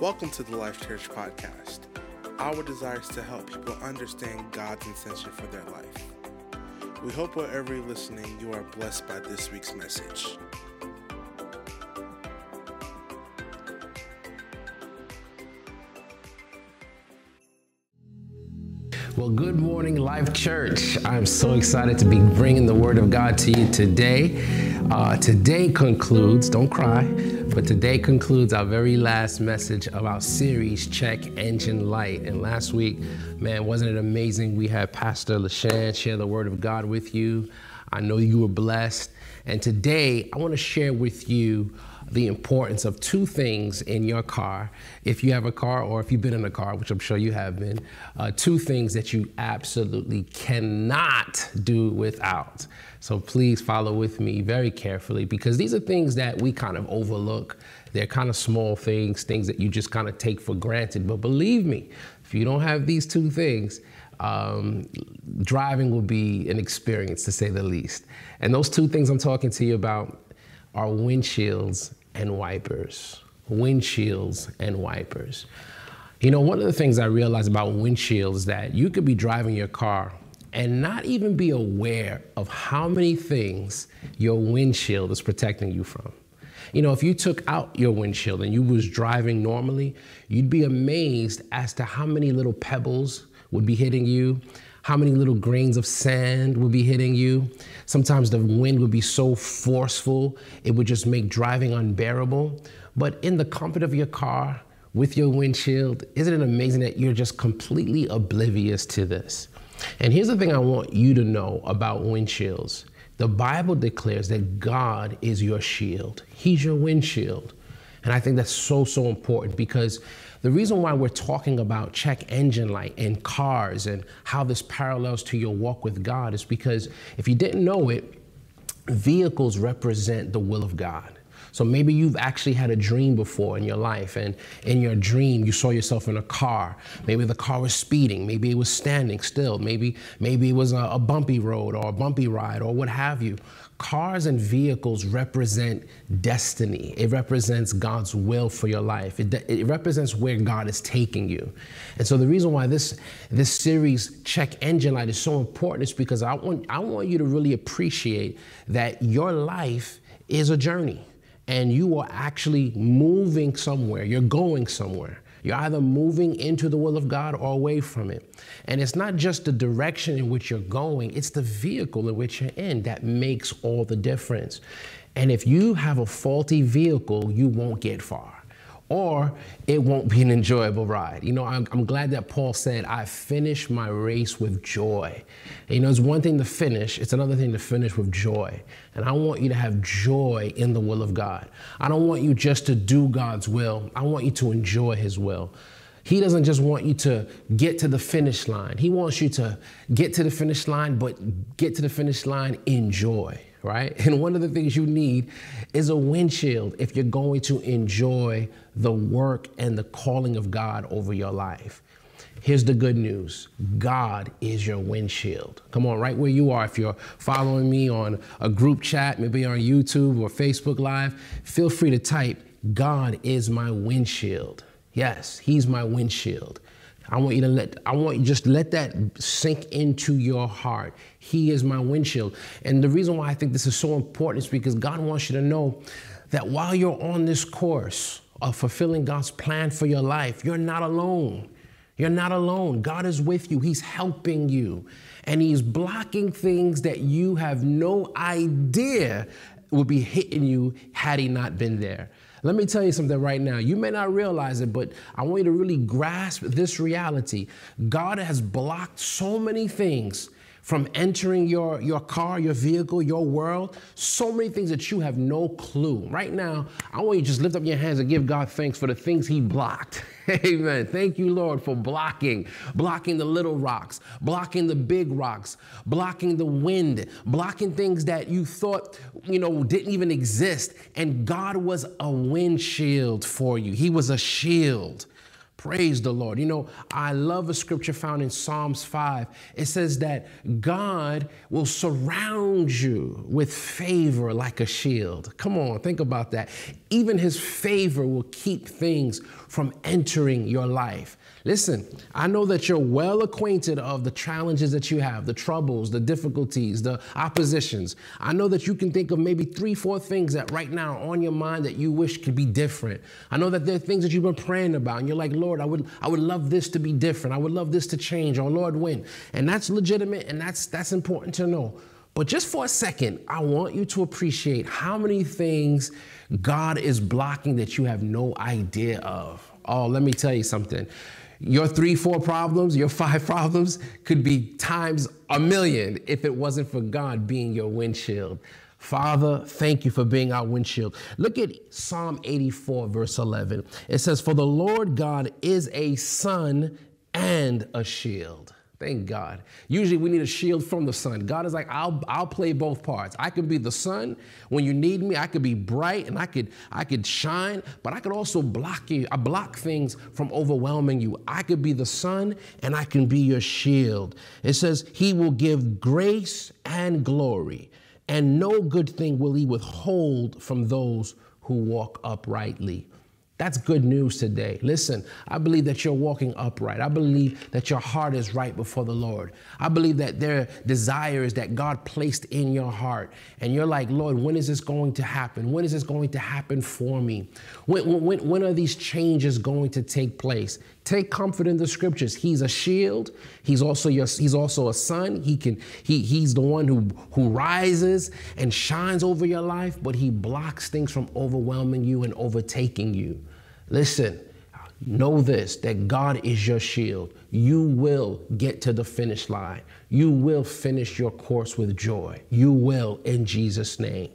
Welcome to the Life Church Podcast. Our desire is to help people understand God's intention for their life. We hope wherever you're listening, you are blessed by this week's message. Well, good morning, Life Church. I'm so excited to be bringing the Word of God to you today. Uh, today concludes, don't cry, but today concludes our very last message of our series, Check Engine Light. And last week, man, wasn't it amazing? We had Pastor LaShan share the Word of God with you. I know you were blessed. And today, I want to share with you the importance of two things in your car, if you have a car or if you've been in a car, which I'm sure you have been, uh, two things that you absolutely cannot do without. So please follow with me very carefully because these are things that we kind of overlook. They're kind of small things, things that you just kind of take for granted. But believe me, if you don't have these two things, um, driving will be an experience to say the least. And those two things I'm talking to you about are windshields and wipers. Windshields and wipers. You know, one of the things I realized about windshields is that you could be driving your car and not even be aware of how many things your windshield is protecting you from. You know, if you took out your windshield and you was driving normally, you'd be amazed as to how many little pebbles would be hitting you, how many little grains of sand would be hitting you. Sometimes the wind would be so forceful, it would just make driving unbearable. But in the comfort of your car, with your windshield, isn't it amazing that you're just completely oblivious to this? And here's the thing I want you to know about windshields the Bible declares that God is your shield, He's your windshield. And I think that's so, so important because the reason why we're talking about check engine light and cars and how this parallels to your walk with God is because if you didn't know it, vehicles represent the will of God. So maybe you've actually had a dream before in your life, and in your dream you saw yourself in a car. Maybe the car was speeding, maybe it was standing still, maybe maybe it was a, a bumpy road or a bumpy ride or what have you. Cars and vehicles represent destiny. It represents God's will for your life. It, it, represents where God is taking you. And so the reason why this, this series, Check Engine Light, is so important is because I want, I want you to really appreciate that your life is a journey and you are actually moving somewhere. You're going somewhere. You're either moving into the will of God or away from it. And it's not just the direction in which you're going, it's the vehicle in which you're in that makes all the difference. And if you have a faulty vehicle, you won't get far or it won't be an enjoyable ride. You know, I'm, I'm, glad that Paul said, I finished my race with joy. And, you know, it's one thing to finish, it's another thing to finish with joy. And I want you to have joy in the will of God. I don't want you just to do God's will, I want you to enjoy His will. He doesn't just want you to get to the finish line. He wants you to get to the finish line, but get to the finish line in joy right? And one of the things you need is a windshield if you're going to enjoy the work and the calling of God over your life. Here's the good news God is your windshield. Come on, right where you are. If you're following me on a group chat, maybe on YouTube or Facebook Live, feel free to type, God is my windshield. Yes, He's my windshield. I want you to let, I want you just let that sink into your heart. He is my windshield. And the reason why I think this is so important is because God wants you to know that while you're on this course of fulfilling God's plan for your life, you're not alone. You're not alone. God is with you. He's helping you. And He's blocking things that you have no idea would be hitting you had He not been there. Let me tell you something right now. You may not realize it, but I want you to really grasp this reality. God has blocked so many things from entering your, your car, your vehicle, your world, so many things that you have no clue. Right now, I want you to just lift up your hands and give God thanks for the things He blocked. Amen. Thank you, Lord, for blocking, blocking the little rocks, blocking the big rocks, blocking the wind, blocking things that you thought, you know, didn't even exist. And God was a windshield for you, He was a shield Praise the Lord. You know, I love a scripture found in Psalms 5. It says that God will surround you with favor like a shield. Come on, think about that. Even his favor will keep things from entering your life. Listen, I know that you're well acquainted of the challenges that you have, the troubles, the difficulties, the oppositions. I know that you can think of maybe three, four things that right now are on your mind that you wish could be different. I know that there are things that you've been praying about, and you're like, Lord, I would, I would love this to be different. I would love this to change, or Lord, when. And that's legitimate, and that's that's important to know. But just for a second, I want you to appreciate how many things God is blocking that you have no idea of. Oh, let me tell you something your three, four problems, your five problems could be times a million if it wasn't for God being your windshield. Father, thank you for being our windshield. Look at Psalm 84, verse 11. It says, For the Lord God is a sun and a shield. Thank God. Usually we need a shield from the sun. God is like, I'll, I'll play both parts. I could be the sun when you need me. I could be bright and I could I could shine, but I could also block you. I block things from overwhelming you. I could be the sun and I can be your shield. It says, He will give grace and glory, and no good thing will He withhold from those who walk uprightly. That's good news today. Listen, I believe that you're walking upright. I believe that your heart is right before the Lord. I believe that there are desires that God placed in your heart. And you're like, Lord, when is this going to happen? When is this going to happen for me? When, when, when are these changes going to take place? Take comfort in the scriptures. He's a shield. He's also your, he's also a sun. He can he he's the one who who rises and shines over your life, but he blocks things from overwhelming you and overtaking you. Listen, know this that God is your shield. You will get to the finish line. You will finish your course with joy. You will in Jesus' name.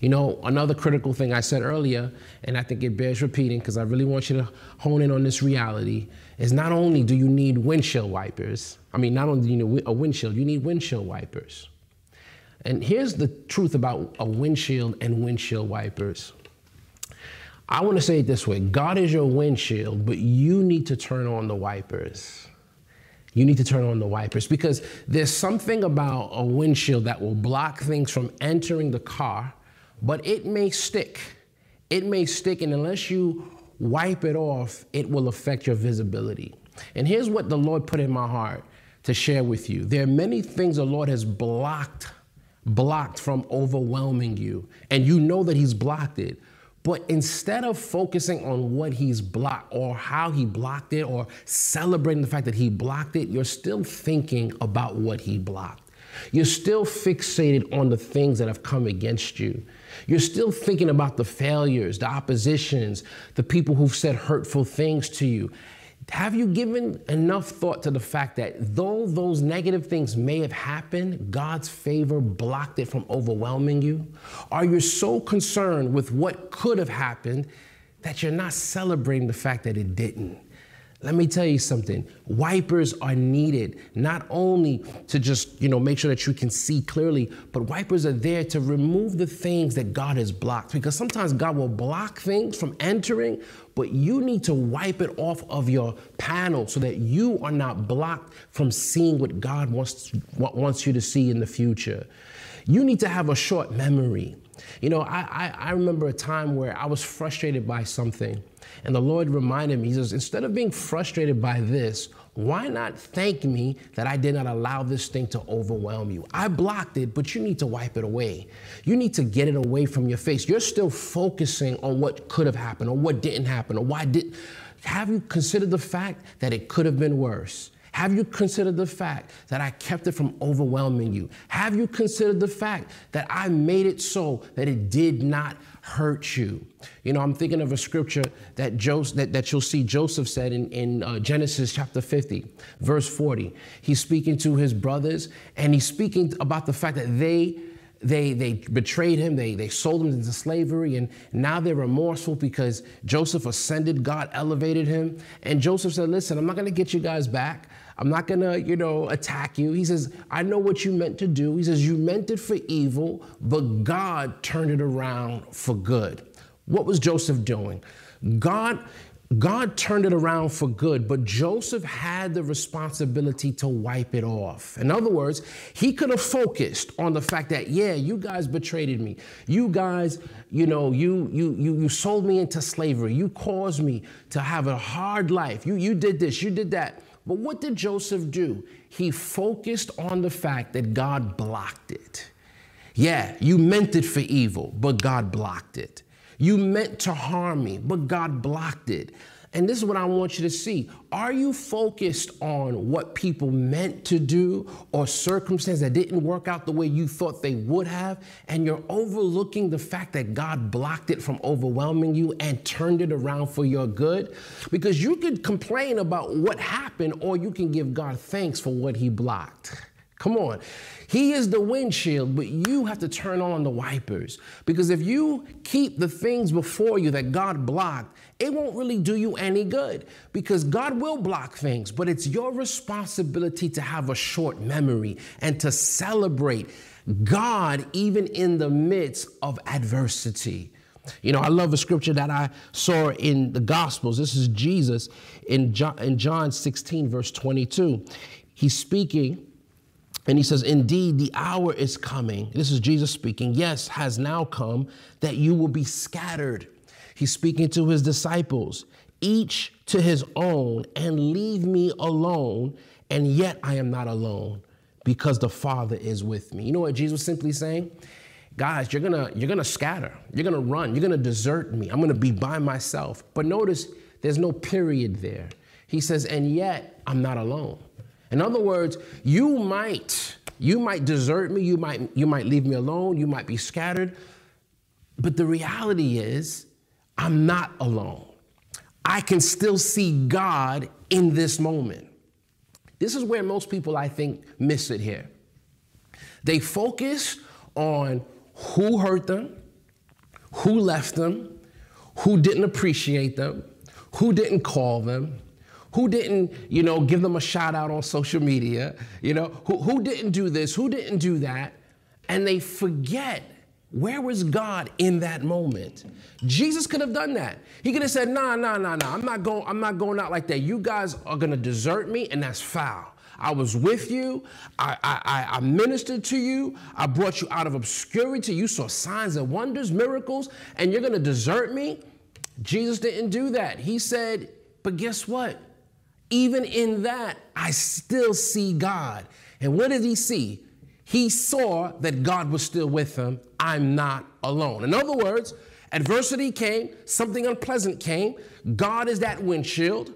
You know, another critical thing I said earlier, and I think it bears repeating because I really want you to hone in on this reality, is not only do you need windshield wipers, I mean, not only do you need a windshield, you need windshield wipers. And here's the truth about a windshield and windshield wipers. I want to say it this way God is your windshield, but you need to turn on the wipers. You need to turn on the wipers because there's something about a windshield that will block things from entering the car, but it may stick. It may stick, and unless you wipe it off, it will affect your visibility. And here's what the Lord put in my heart to share with you. There are many things the Lord has blocked, blocked from overwhelming you, and you know that He's blocked it. But instead of focusing on what he's blocked or how he blocked it or celebrating the fact that he blocked it, you're still thinking about what he blocked. You're still fixated on the things that have come against you. You're still thinking about the failures, the oppositions, the people who've said hurtful things to you. Have you given enough thought to the fact that though those negative things may have happened, God's favor blocked it from overwhelming you? Are you so concerned with what could have happened that you're not celebrating the fact that it didn't? Let me tell you something. Wipers are needed not only to just, you know, make sure that you can see clearly, but wipers are there to remove the things that God has blocked because sometimes God will block things from entering, but you need to wipe it off of your panel so that you are not blocked from seeing what God wants wants you to see in the future. You need to have a short memory. You know, I, I, I remember a time where I was frustrated by something and the Lord reminded me, He says, instead of being frustrated by this, why not thank me that I did not allow this thing to overwhelm you? I blocked it, but you need to wipe it away. You need to get it away from your face. You're still focusing on what could have happened or what didn't happen or why did. Have you considered the fact that it could have been worse? Have you considered the fact that I kept it from overwhelming you? Have you considered the fact that I made it so that it did not hurt you? You know, I'm thinking of a scripture that, Joseph, that, that you'll see Joseph said in, in uh, Genesis chapter 50, verse 40. He's speaking to his brothers and he's speaking about the fact that they they, they betrayed him, they, they sold him into slavery, and now they're remorseful because Joseph ascended, God elevated him. And Joseph said, Listen, I'm not gonna get you guys back. I'm not gonna, you know, attack you. He says, I know what you meant to do. He says, You meant it for evil, but God turned it around for good. What was Joseph doing? God God turned it around for good, but Joseph had the responsibility to wipe it off. In other words, he could have focused on the fact that, yeah, you guys betrayed me. You guys, you know, you you you you sold me into slavery. You caused me to have a hard life. You you did this, you did that. But what did Joseph do? He focused on the fact that God blocked it. Yeah, you meant it for evil, but God blocked it. You meant to harm me, but God blocked it. And this is what I want you to see. Are you focused on what people meant to do or circumstances that didn't work out the way you thought they would have? And you're overlooking the fact that God blocked it from overwhelming you and turned it around for your good? Because you could complain about what happened or you can give God thanks for what He blocked. Come on. He is the windshield, but you have to turn on the wipers. Because if you keep the things before you that God blocked, it won't really do you any good. Because God will block things, but it's your responsibility to have a short memory and to celebrate God even in the midst of adversity. You know, I love a scripture that I saw in the Gospels. This is Jesus in John, in John 16, verse 22. He's speaking and he says, Indeed, the hour is coming. This is Jesus speaking. Yes, has now come that you will be scattered. He's speaking to his disciples, each to his own, and leave me alone. And yet I am not alone because the Father is with me. You know what Jesus was simply saying? Guys, you're gonna, you're gonna scatter, you're gonna run, you're gonna desert me. I'm gonna be by myself. But notice there's no period there. He says, and yet I'm not alone. In other words, you might you might desert me, you might you might leave me alone, you might be scattered, but the reality is I'm not alone. I can still see God in this moment. This is where most people I think miss it here. They focus on who hurt them, who left them, who didn't appreciate them, who didn't call them, who didn't, you know, give them a shout out on social media? You know, who, who didn't do this? Who didn't do that? And they forget where was God in that moment? Jesus could have done that. He could have said, "Nah, nah, nah, nah. I'm not going. I'm not going out like that. You guys are gonna desert me, and that's foul. I was with you. I, I, I ministered to you. I brought you out of obscurity. You saw signs and wonders, miracles, and you're gonna desert me." Jesus didn't do that. He said, "But guess what? Even in that, I still see God. And what did he see? He saw that God was still with him. I'm not alone. In other words, adversity came, something unpleasant came. God is that windshield.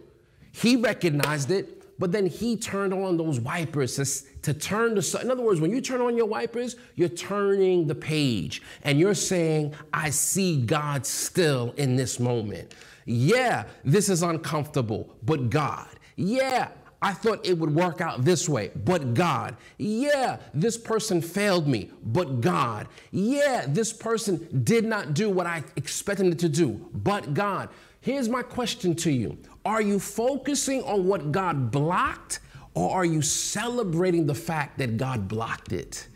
He recognized it, but then he turned on those wipers to, to turn the In other words, when you turn on your wipers, you're turning the page and you're saying, I see God still in this moment. Yeah, this is uncomfortable, but God. Yeah, I thought it would work out this way, but God. Yeah, this person failed me, but God. Yeah, this person did not do what I expected it to do, but God. Here's my question to you Are you focusing on what God blocked, or are you celebrating the fact that God blocked it?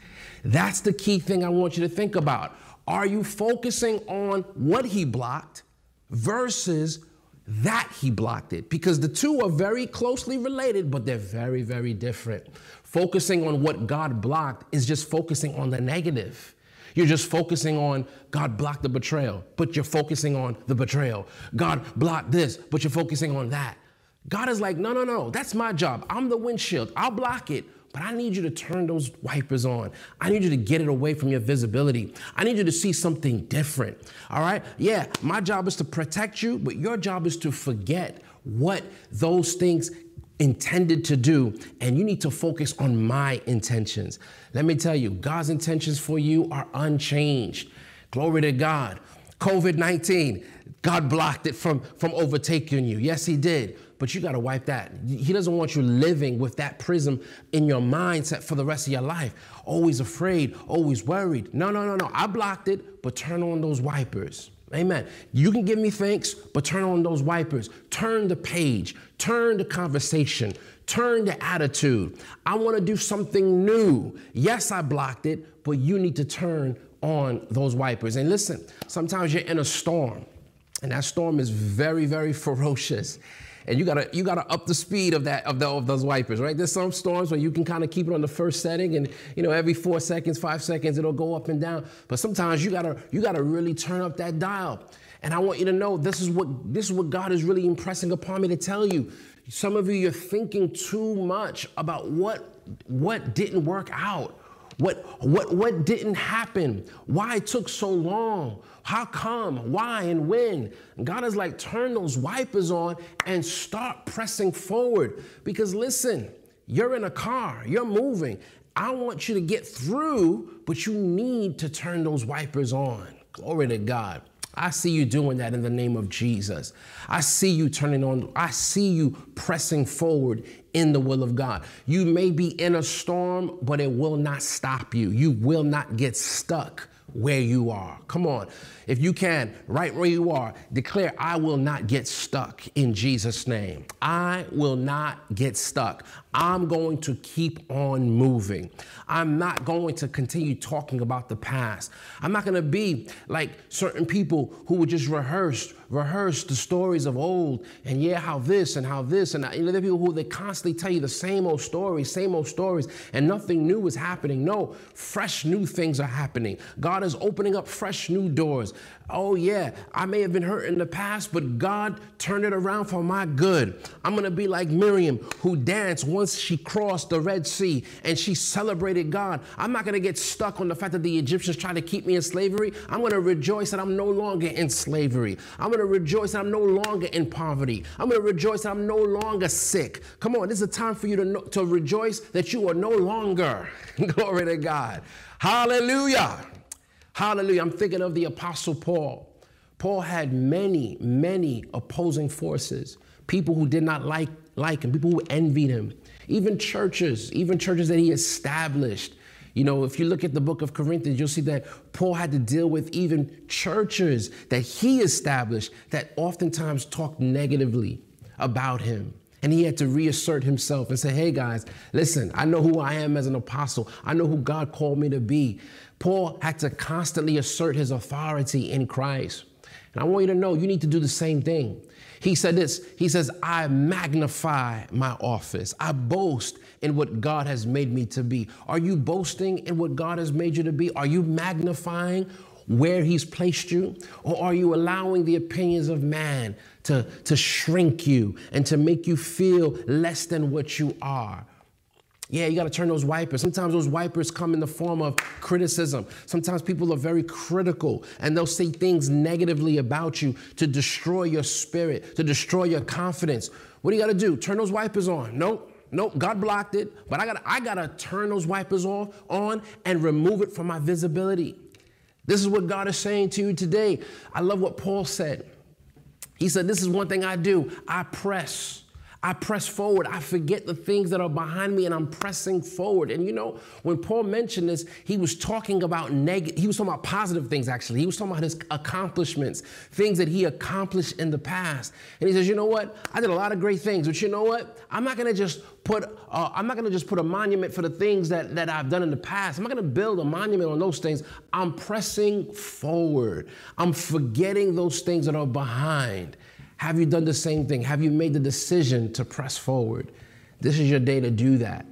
That's the key thing I want you to think about. Are you focusing on what He blocked versus that he blocked it because the two are very closely related, but they're very, very different. Focusing on what God blocked is just focusing on the negative. You're just focusing on God blocked the betrayal, but you're focusing on the betrayal. God blocked this, but you're focusing on that. God is like, no, no, no, that's my job. I'm the windshield. I'll block it, but I need you to turn those wipers on. I need you to get it away from your visibility. I need you to see something different. All right? Yeah, my job is to protect you, but your job is to forget what those things intended to do, and you need to focus on my intentions. Let me tell you, God's intentions for you are unchanged. Glory to God. COVID 19, God blocked it from, from overtaking you. Yes, He did but you got to wipe that. He doesn't want you living with that prism in your mindset for the rest of your life. Always afraid, always worried. No, no, no, no. I blocked it, but turn on those wipers. Amen. You can give me thanks, but turn on those wipers. Turn the page, turn the conversation, turn the attitude. I want to do something new. Yes, I blocked it, but you need to turn on those wipers. And listen, sometimes you're in a storm. and that storm is very, very ferocious. And you gotta you gotta up the speed of that of, the, of those wipers, right? There's some storms where you can kind of keep it on the first setting, and you know every four seconds, five seconds, it'll go up and down. But sometimes you gotta you gotta really turn up that dial. And I want you to know this is what this is what God is really impressing upon me to tell you. Some of you you're thinking too much about what what didn't work out. What, what, what didn't happen? Why it took so long? How come? Why and when? God is like, turn those wipers on and start pressing forward. Because listen, you're in a car, you're moving. I want you to get through, but you need to turn those wipers on. Glory to God. I see you doing that in the name of Jesus. I see you turning on, I see you pressing forward in the will of God. You may be in a storm, but it will not stop you. You will not get stuck where you are. Come on. If you can, right where you are, declare, I will not get stuck in Jesus' name. I will not get stuck. I'm going to keep on moving. I'm not going to continue talking about the past. I'm not going to be like certain people who would just rehearse, rehearse the stories of old and yeah, how this and how this. And uh, you know, there are people who they constantly tell you the same old stories, same old stories, and nothing new is happening. No, fresh new things are happening. God is opening up fresh new doors. Oh, yeah, I may have been hurt in the past, but God turned it around for my good. I'm going to be like Miriam, who danced once she crossed the Red Sea and she celebrated God. I'm not going to get stuck on the fact that the Egyptians tried to keep me in slavery. I'm going to rejoice that I'm no longer in slavery. I'm going to rejoice that I'm no longer in poverty. I'm going to rejoice that I'm no longer sick. Come on, this is a time for you to, know, to rejoice that you are no longer. Glory to God. Hallelujah. Hallelujah. I'm thinking of the Apostle Paul. Paul had many, many opposing forces, people who did not like, like him, people who envied him, even churches, even churches that he established. You know, if you look at the book of Corinthians, you'll see that Paul had to deal with even churches that he established that oftentimes talked negatively about him. And he had to reassert himself and say, hey guys, listen, I know who I am as an apostle. I know who God called me to be. Paul had to constantly assert his authority in Christ. And I want you to know you need to do the same thing. He said this He says, I magnify my office. I boast in what God has made me to be. Are you boasting in what God has made you to be? Are you magnifying where He's placed you? Or are you allowing the opinions of man to, to shrink you and to make you feel less than what you are? Yeah, you got to turn those wipers. Sometimes those wipers come in the form of criticism. Sometimes people are very critical and they'll say things negatively about you to destroy your spirit, to destroy your confidence. What do you got to do? Turn those wipers on. Nope. Nope, God blocked it, but I got to I got to turn those wipers off on and remove it from my visibility. This is what God is saying to you today. I love what Paul said. He said, This is one thing I do I press. I press forward. I forget the things that are behind me and I'm pressing forward. And you know, when Paul mentioned this, he was talking about negative, he was talking about positive things actually. He was talking about his accomplishments, things that he accomplished in the past. And he says, you know what? I did a lot of great things, but you know what? I'm not gonna just put, uh, I'm not gonna just put a monument for the things that, that I've done in the past. I'm not gonna build a monument on those things. I'm pressing forward. I'm forgetting those things that are behind. Have you done the same thing? Have you made the decision to press forward? This is your day to do that.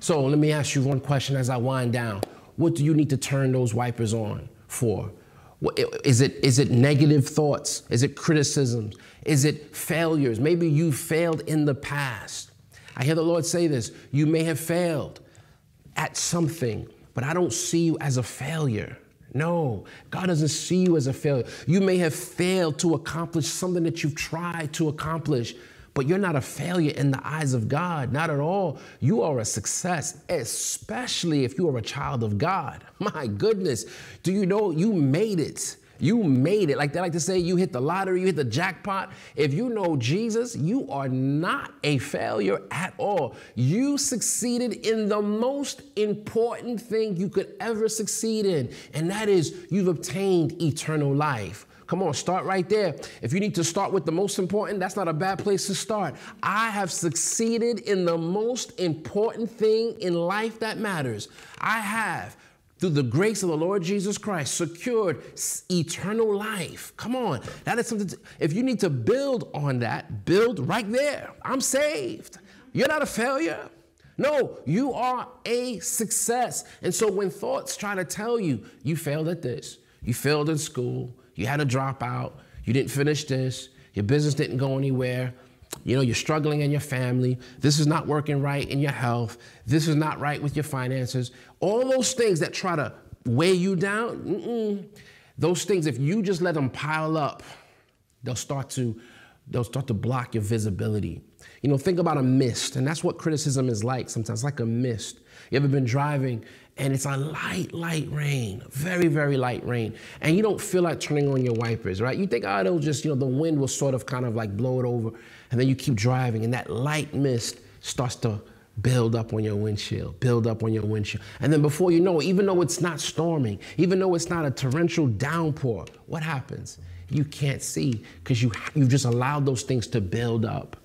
So let me ask you one question as I wind down. What do you need to turn those wipers on for? Is it, is it negative thoughts? Is it criticisms? Is it failures? Maybe you failed in the past. I hear the Lord say this you may have failed at something, but I don't see you as a failure. No, God doesn't see you as a failure. You may have failed to accomplish something that you've tried to accomplish, but you're not a failure in the eyes of God. Not at all. You are a success, especially if you are a child of God. My goodness, do you know you made it? You made it. Like they like to say, you hit the lottery, you hit the jackpot. If you know Jesus, you are not a failure at all. You succeeded in the most important thing you could ever succeed in, and that is you've obtained eternal life. Come on, start right there. If you need to start with the most important, that's not a bad place to start. I have succeeded in the most important thing in life that matters. I have through the grace of the Lord Jesus Christ, secured eternal life. Come on. That is something, to, if you need to build on that, build right there. I'm saved. You're not a failure. No, you are a success. And so when thoughts try to tell you, you failed at this, you failed in school, you had a dropout, you didn't finish this, your business didn't go anywhere, you know, you're struggling in your family, this is not working right in your health, this is not right with your finances, all those things that try to weigh you down, those things, if you just let them pile up, they'll start to they'll start to block your visibility. You know, think about a mist, and that's what criticism is like sometimes, like a mist. You ever been driving and it's a light, light rain, very, very light rain, and you don't feel like turning on your wipers, right? You think, oh, it'll just, you know, the wind will sort of kind of like blow it over, and then you keep driving, and that light mist starts to build up on your windshield, build up on your windshield. And then before you know, even though it's not storming, even though it's not a torrential downpour, what happens? You can't see because you, you've just allowed those things to build up.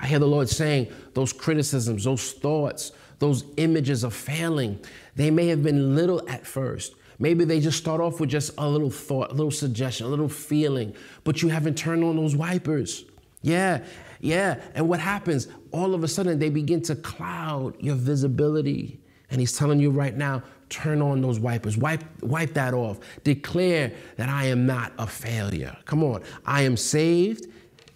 I hear the Lord saying those criticisms, those thoughts, those images of failing, they may have been little at first. Maybe they just start off with just a little thought, a little suggestion, a little feeling, but you haven't turned on those wipers. Yeah, yeah. And what happens? All of a sudden, they begin to cloud your visibility. And He's telling you right now, turn on those wipers, wipe, wipe that off. Declare that I am not a failure. Come on. I am saved.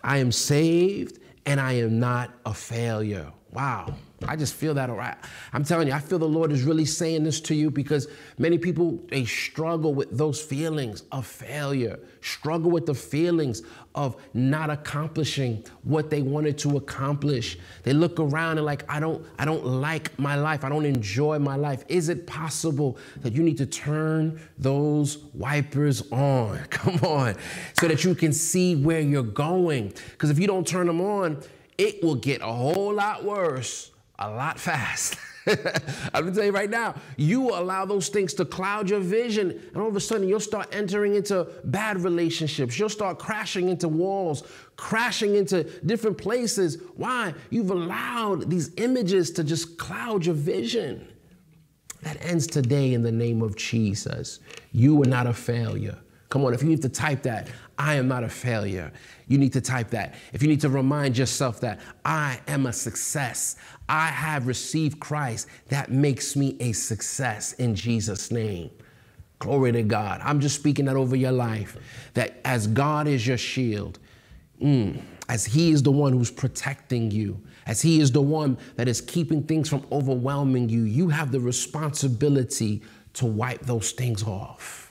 I am saved and I am not a failure. Wow. I just feel that all right. I'm telling you, I feel the Lord is really saying this to you because many people they struggle with those feelings of failure, struggle with the feelings of not accomplishing what they wanted to accomplish. They look around and like, I don't, I don't like my life. I don't enjoy my life. Is it possible that you need to turn those wipers on? Come on, so that you can see where you're going. Because if you don't turn them on, it will get a whole lot worse a lot fast. I'm gonna tell you right now, you allow those things to cloud your vision, and all of a sudden you'll start entering into bad relationships. You'll start crashing into walls, crashing into different places. Why? You've allowed these images to just cloud your vision. That ends today in the name of Jesus. You are not a failure. Come on, if you need to type that, I am not a failure. You need to type that. If you need to remind yourself that I am a success, I have received Christ, that makes me a success in Jesus' name. Glory to God. I'm just speaking that over your life. That as God is your shield, mm, as He is the one who's protecting you, as He is the one that is keeping things from overwhelming you, you have the responsibility to wipe those things off.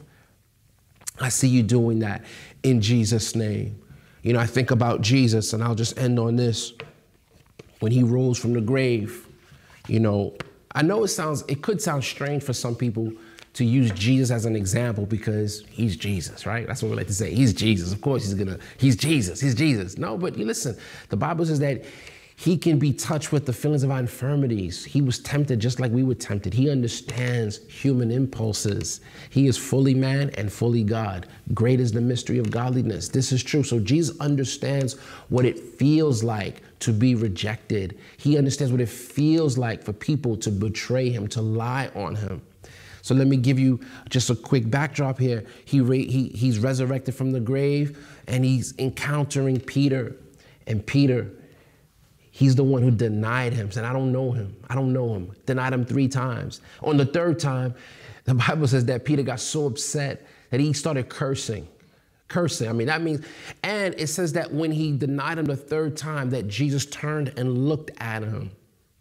I see you doing that in Jesus' name. You know, I think about Jesus, and I'll just end on this. When he rose from the grave, you know, I know it sounds, it could sound strange for some people to use Jesus as an example because he's Jesus, right? That's what we like to say. He's Jesus. Of course, he's gonna, he's Jesus, he's Jesus. No, but you listen, the Bible says that he can be touched with the feelings of our infirmities. He was tempted just like we were tempted. He understands human impulses. He is fully man and fully God. Great is the mystery of godliness. This is true. So Jesus understands what it feels like to be rejected. He understands what it feels like for people to betray him, to lie on him. So let me give you just a quick backdrop here. He, he, he's resurrected from the grave and he's encountering Peter. And Peter He's the one who denied him, said, I don't know him. I don't know him. Denied him three times. On the third time, the Bible says that Peter got so upset that he started cursing. Cursing. I mean, that means, and it says that when he denied him the third time, that Jesus turned and looked at him.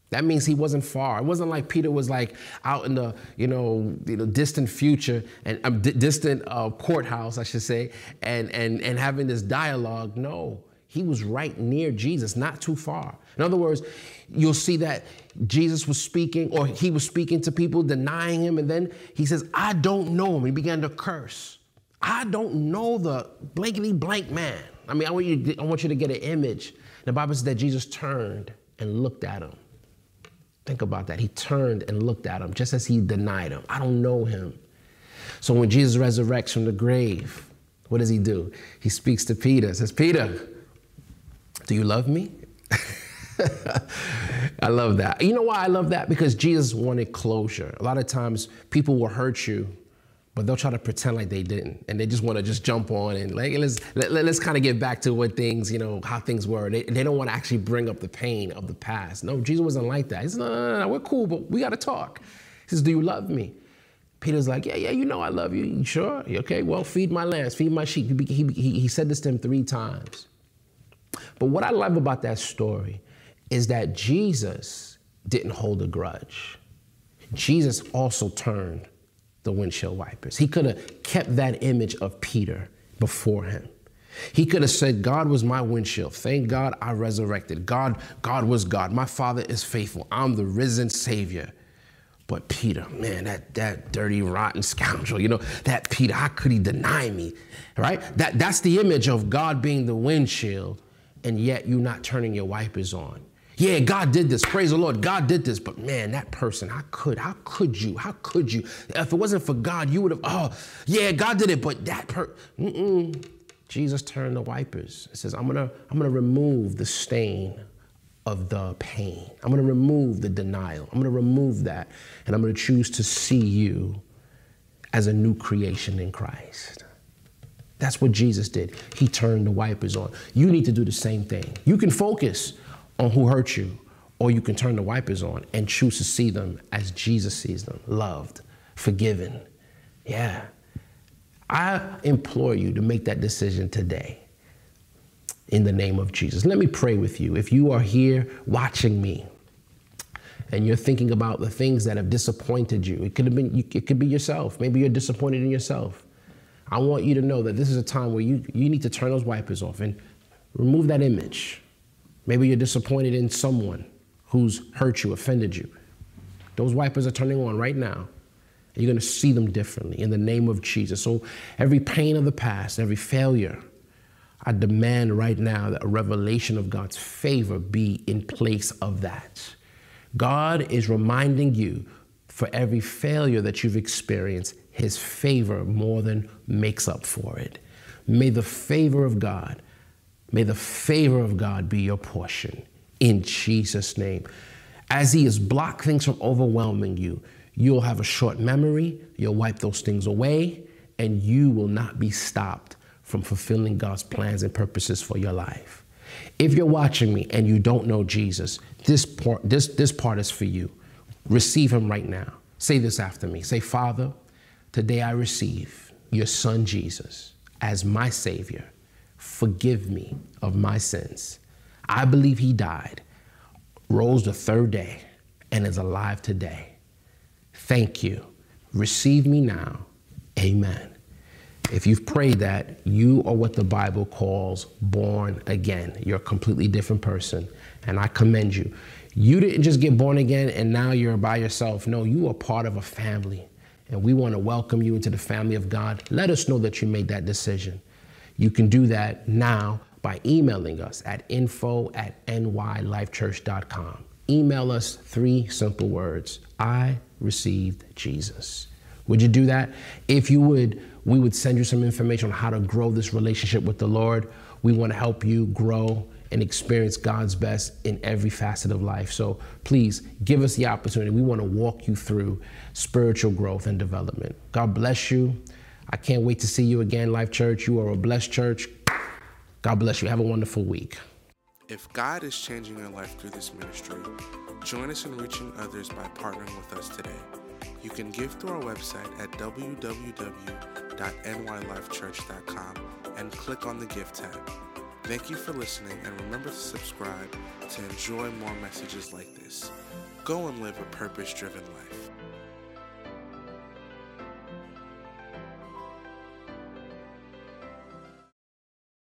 That means he wasn't far. It wasn't like Peter was like out in the you know, you know distant future and um, d- distant uh, courthouse, I should say, and and and having this dialogue. No, he was right near Jesus, not too far. In other words, you'll see that Jesus was speaking, or he was speaking to people, denying him, and then he says, I don't know him. He began to curse. I don't know the blankety blank man. I mean, I want you to, I want you to get an image. The Bible says that Jesus turned and looked at him. Think about that. He turned and looked at him just as he denied him. I don't know him. So when Jesus resurrects from the grave, what does he do? He speaks to Peter, says, Peter, do you love me? I love that. You know why I love that? Because Jesus wanted closure. A lot of times people will hurt you, but they'll try to pretend like they didn't, and they just want to just jump on and like let's let, let, us kind of get back to what things you know how things were. They, they don't want to actually bring up the pain of the past. No, Jesus wasn't like that. He said, no, no, no, no we're cool, but we got to talk. He says, Do you love me? Peter's like, Yeah, yeah, you know I love you. you sure? Okay, well, feed my lambs, feed my sheep. He, he, he said this to him three times. But what I love about that story is that Jesus didn't hold a grudge. Jesus also turned the windshield wipers. He could have kept that image of Peter before him. He could have said, God was my windshield. Thank God I resurrected. God, God was God. My Father is faithful. I'm the risen Savior. But Peter, man, that, that dirty, rotten scoundrel, you know, that Peter, how could he deny me? Right? That, that's the image of God being the windshield, and yet you're not turning your wipers on. Yeah, God did this. Praise the Lord. God did this. But man, that person, how could, how could you? How could you? If it wasn't for God, you would have, oh, yeah, God did it, but that per Jesus turned the wipers. It says, I'm gonna, I'm gonna remove the stain of the pain. I'm going to remove the denial. I'm going to remove that. And I'm going to choose to see you as a new creation in Christ. That's what Jesus did. He turned the wipers on. You need to do the same thing. You can focus on who hurt you, or you can turn the wipers on and choose to see them as Jesus sees them loved, forgiven. Yeah. I implore you to make that decision today in the name of Jesus. Let me pray with you. If you are here watching me and you're thinking about the things that have disappointed you, it could have been it could be yourself. Maybe you're disappointed in yourself. I want you to know that this is a time where you, you need to turn those wipers off and remove that image. Maybe you're disappointed in someone who's hurt you, offended you. Those wipers are turning on right now. And you're going to see them differently in the name of Jesus. So every pain of the past, every failure, I demand right now that a revelation of God's favor be in place of that. God is reminding you for every failure that you've experienced, his favor more than makes up for it. May the favor of God, may the favor of God be your portion in Jesus' name. As he has blocked things from overwhelming you, you'll have a short memory, you'll wipe those things away, and you will not be stopped from fulfilling God's plans and purposes for your life. If you're watching me and you don't know Jesus, this part, this, this part is for you. Receive him right now. Say this after me. Say, Father, today I receive your son Jesus as my Savior. Forgive me of my sins. I believe he died, rose the third day, and is alive today. Thank you. Receive me now. Amen. If you've prayed that, you are what the Bible calls born again. You're a completely different person, and I commend you. You didn't just get born again and now you're by yourself. No, you are part of a family, and we want to welcome you into the family of God. Let us know that you made that decision. You can do that now by emailing us at info at nylifechurch.com. Email us three simple words I received Jesus. Would you do that? If you would, we would send you some information on how to grow this relationship with the Lord. We want to help you grow and experience God's best in every facet of life. So please give us the opportunity. We want to walk you through spiritual growth and development. God bless you. I can't wait to see you again, Life Church. You are a blessed church. God bless you. Have a wonderful week. If God is changing your life through this ministry, join us in reaching others by partnering with us today. You can give through our website at www.nylifechurch.com and click on the Gift tab. Thank you for listening and remember to subscribe to enjoy more messages like this. Go and live a purpose driven life.